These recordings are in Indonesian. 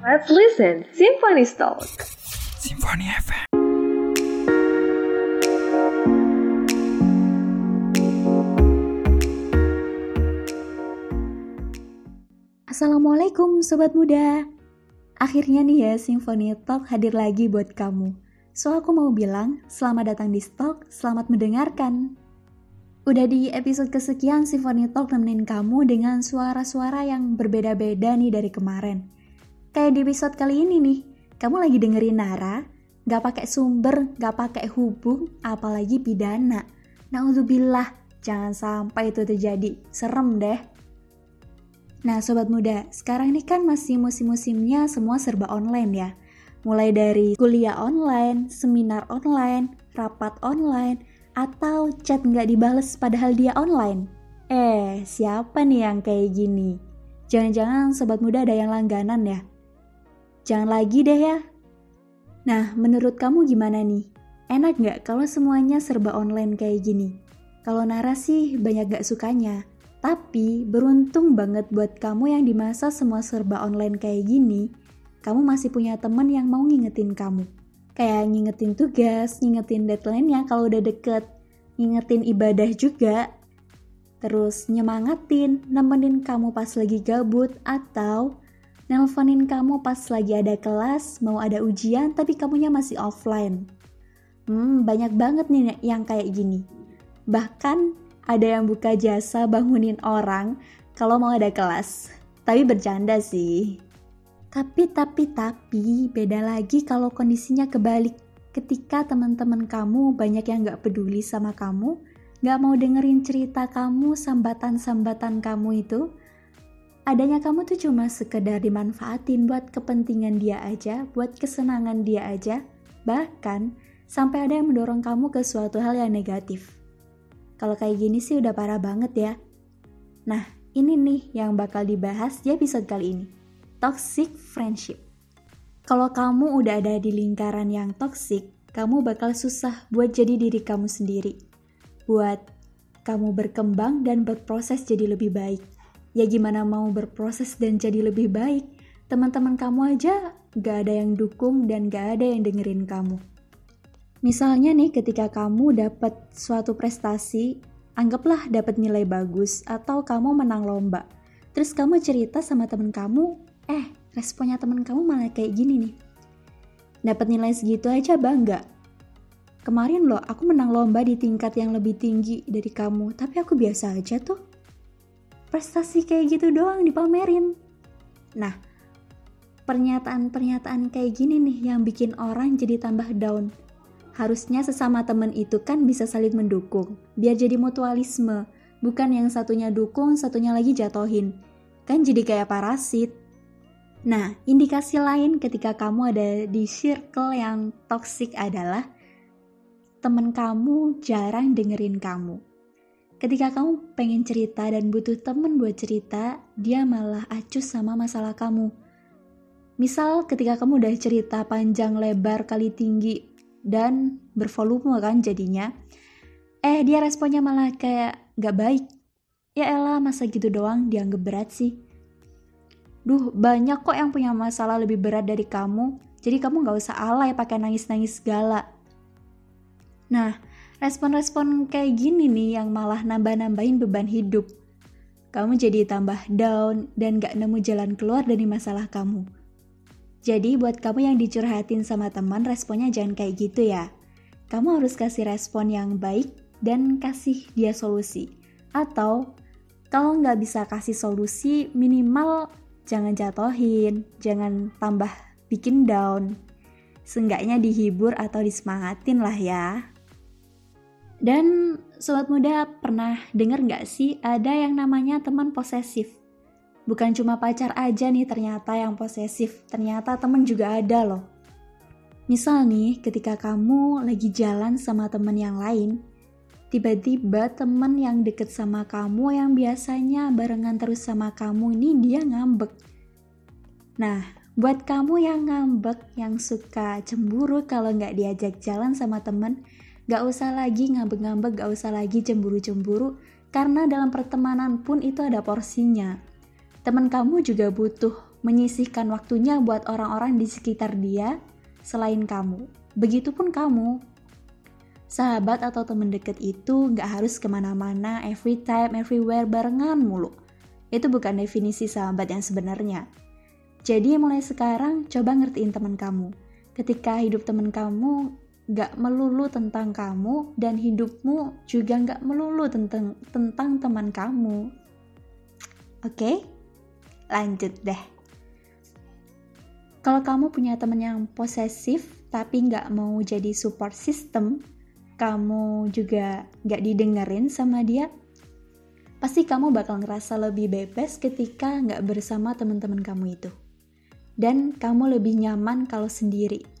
Let's listen. Symphony Talk. Symphony FM. Assalamualaikum Sobat Muda. Akhirnya nih ya Symphony Talk hadir lagi buat kamu. So aku mau bilang, selamat datang di Stalk, selamat mendengarkan. Udah di episode kesekian Symphony Talk nemenin kamu dengan suara-suara yang berbeda-beda nih dari kemarin Kayak di episode kali ini nih, kamu lagi dengerin Nara, gak pakai sumber, gak pakai hubung, apalagi pidana Nauzubillah, jangan sampai itu terjadi, serem deh Nah, sobat muda, sekarang ini kan masih musim-musimnya semua serba online ya. Mulai dari kuliah online, seminar online, rapat online, atau chat nggak dibales padahal dia online. Eh, siapa nih yang kayak gini? Jangan-jangan sobat muda ada yang langganan ya? Jangan lagi deh ya. Nah, menurut kamu gimana nih? Enak nggak kalau semuanya serba online kayak gini? Kalau narasi banyak gak sukanya, tapi beruntung banget buat kamu yang di masa semua serba online kayak gini, kamu masih punya temen yang mau ngingetin kamu. Kayak ngingetin tugas, ngingetin deadline-nya kalau udah deket, ngingetin ibadah juga, terus nyemangatin, nemenin kamu pas lagi gabut, atau nelponin kamu pas lagi ada kelas, mau ada ujian tapi kamunya masih offline. Hmm, banyak banget nih yang kayak gini. Bahkan ada yang buka jasa bangunin orang kalau mau ada kelas. Tapi bercanda sih. Tapi, tapi, tapi, beda lagi kalau kondisinya kebalik. Ketika teman-teman kamu banyak yang gak peduli sama kamu, gak mau dengerin cerita kamu, sambatan-sambatan kamu itu, adanya kamu tuh cuma sekedar dimanfaatin buat kepentingan dia aja, buat kesenangan dia aja, bahkan sampai ada yang mendorong kamu ke suatu hal yang negatif. Kalau kayak gini sih udah parah banget ya. Nah, ini nih yang bakal dibahas di episode kali ini. Toxic friendship. Kalau kamu udah ada di lingkaran yang toxic, kamu bakal susah buat jadi diri kamu sendiri. Buat kamu berkembang dan berproses jadi lebih baik. Ya gimana mau berproses dan jadi lebih baik? Teman-teman kamu aja gak ada yang dukung dan gak ada yang dengerin kamu. Misalnya nih ketika kamu dapat suatu prestasi, anggaplah dapat nilai bagus atau kamu menang lomba. Terus kamu cerita sama temen kamu, eh responnya temen kamu malah kayak gini nih. Dapat nilai segitu aja bangga. Kemarin loh aku menang lomba di tingkat yang lebih tinggi dari kamu, tapi aku biasa aja tuh. Prestasi kayak gitu doang dipamerin. Nah, pernyataan-pernyataan kayak gini nih yang bikin orang jadi tambah down Harusnya sesama temen itu kan bisa saling mendukung, biar jadi mutualisme, bukan yang satunya dukung, satunya lagi jatohin. Kan jadi kayak parasit. Nah, indikasi lain ketika kamu ada di circle yang toxic adalah temen kamu jarang dengerin kamu. Ketika kamu pengen cerita dan butuh temen buat cerita, dia malah acus sama masalah kamu. Misal ketika kamu udah cerita panjang lebar kali tinggi dan bervolume kan jadinya. Eh dia responnya malah kayak gak baik. Ya elah masa gitu doang dianggap berat sih. Duh banyak kok yang punya masalah lebih berat dari kamu. Jadi kamu gak usah alay pakai nangis-nangis segala. Nah, respon-respon kayak gini nih yang malah nambah-nambahin beban hidup. Kamu jadi tambah down dan gak nemu jalan keluar dari masalah kamu. Jadi buat kamu yang dicurhatin sama teman, responnya jangan kayak gitu ya. Kamu harus kasih respon yang baik dan kasih dia solusi. Atau kalau nggak bisa kasih solusi, minimal jangan jatohin, jangan tambah bikin down. Seenggaknya dihibur atau disemangatin lah ya. Dan sobat muda pernah denger nggak sih ada yang namanya teman posesif? Bukan cuma pacar aja nih ternyata yang posesif, ternyata temen juga ada loh. Misal nih, ketika kamu lagi jalan sama temen yang lain, tiba-tiba temen yang deket sama kamu yang biasanya barengan terus sama kamu ini dia ngambek. Nah, buat kamu yang ngambek, yang suka cemburu kalau nggak diajak jalan sama temen, gak usah lagi ngambek-ngambek, gak usah lagi cemburu-cemburu, karena dalam pertemanan pun itu ada porsinya teman kamu juga butuh menyisihkan waktunya buat orang-orang di sekitar dia selain kamu. Begitupun kamu. Sahabat atau teman deket itu nggak harus ke mana-mana, every time, everywhere, barengan mulu. Itu bukan definisi sahabat yang sebenarnya. Jadi mulai sekarang coba ngertiin teman kamu. Ketika hidup teman kamu gak melulu tentang kamu dan hidupmu juga gak melulu tentang tentang teman kamu. Oke, okay? lanjut deh. Kalau kamu punya teman yang posesif tapi gak mau jadi support system, kamu juga gak didengerin sama dia, pasti kamu bakal ngerasa lebih bebas ketika gak bersama teman-teman kamu itu. Dan kamu lebih nyaman kalau sendiri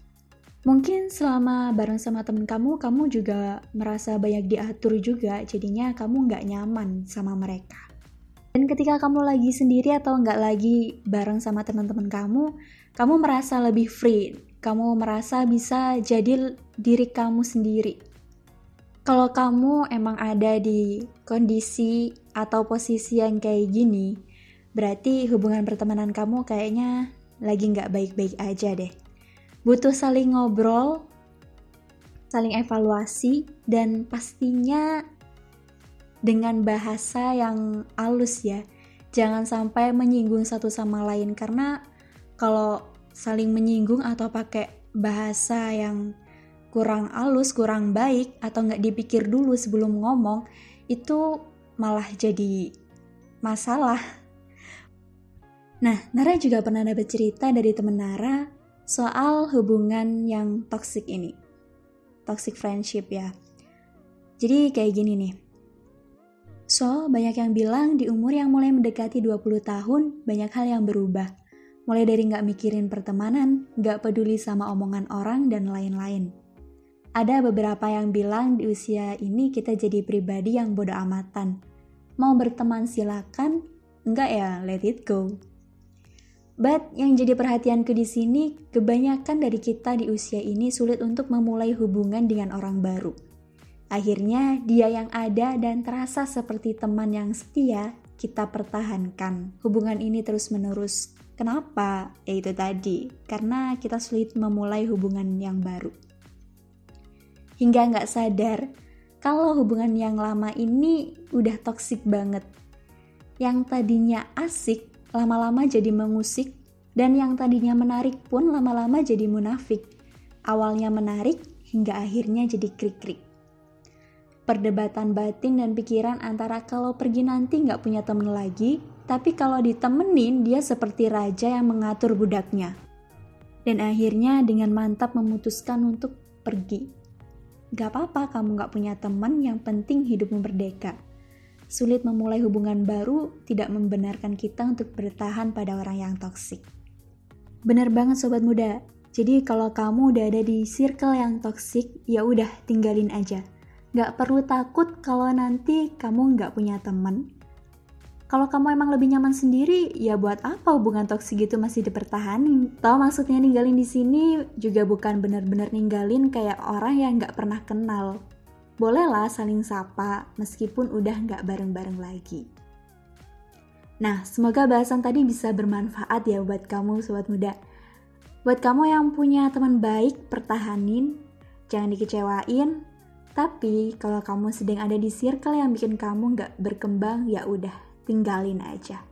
Mungkin selama bareng sama temen kamu, kamu juga merasa banyak diatur juga, jadinya kamu nggak nyaman sama mereka. Dan ketika kamu lagi sendiri atau nggak lagi bareng sama teman-teman kamu, kamu merasa lebih free. Kamu merasa bisa jadi diri kamu sendiri. Kalau kamu emang ada di kondisi atau posisi yang kayak gini, berarti hubungan pertemanan kamu kayaknya lagi nggak baik-baik aja deh butuh saling ngobrol, saling evaluasi, dan pastinya dengan bahasa yang halus ya. Jangan sampai menyinggung satu sama lain karena kalau saling menyinggung atau pakai bahasa yang kurang halus, kurang baik atau nggak dipikir dulu sebelum ngomong itu malah jadi masalah. Nah, Nara juga pernah dapat cerita dari temen Nara soal hubungan yang toxic ini. Toxic friendship ya. Jadi kayak gini nih. So, banyak yang bilang di umur yang mulai mendekati 20 tahun, banyak hal yang berubah. Mulai dari nggak mikirin pertemanan, nggak peduli sama omongan orang, dan lain-lain. Ada beberapa yang bilang di usia ini kita jadi pribadi yang bodoh amatan. Mau berteman silakan, enggak ya let it go. But yang jadi perhatianku di sini, kebanyakan dari kita di usia ini sulit untuk memulai hubungan dengan orang baru. Akhirnya, dia yang ada dan terasa seperti teman yang setia, kita pertahankan. Hubungan ini terus-menerus. Kenapa? Ya itu tadi, karena kita sulit memulai hubungan yang baru. Hingga nggak sadar, kalau hubungan yang lama ini udah toksik banget. Yang tadinya asik, lama-lama jadi mengusik, dan yang tadinya menarik pun lama-lama jadi munafik. Awalnya menarik, hingga akhirnya jadi krik-krik. Perdebatan batin dan pikiran antara kalau pergi nanti nggak punya temen lagi, tapi kalau ditemenin dia seperti raja yang mengatur budaknya. Dan akhirnya dengan mantap memutuskan untuk pergi. Gak apa-apa kamu gak punya teman, yang penting hidupmu merdeka sulit memulai hubungan baru tidak membenarkan kita untuk bertahan pada orang yang toksik. Bener banget sobat muda. Jadi kalau kamu udah ada di circle yang toksik, ya udah tinggalin aja. Gak perlu takut kalau nanti kamu gak punya temen. Kalau kamu emang lebih nyaman sendiri, ya buat apa hubungan toksik gitu masih dipertahanin? Tahu maksudnya ninggalin di sini juga bukan bener-bener ninggalin kayak orang yang gak pernah kenal bolehlah saling sapa meskipun udah nggak bareng-bareng lagi. Nah, semoga bahasan tadi bisa bermanfaat ya buat kamu sobat muda. Buat kamu yang punya teman baik, pertahanin, jangan dikecewain. Tapi kalau kamu sedang ada di circle yang bikin kamu nggak berkembang, ya udah tinggalin aja.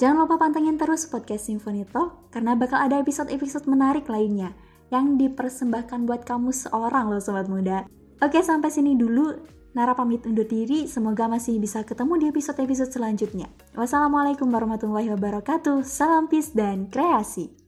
Jangan lupa pantengin terus podcast Symphony Talk karena bakal ada episode-episode menarik lainnya yang dipersembahkan buat kamu seorang loh sobat muda. Oke, sampai sini dulu. Nara pamit undur diri, semoga masih bisa ketemu di episode-episode selanjutnya. Wassalamualaikum warahmatullahi wabarakatuh, salam peace dan kreasi.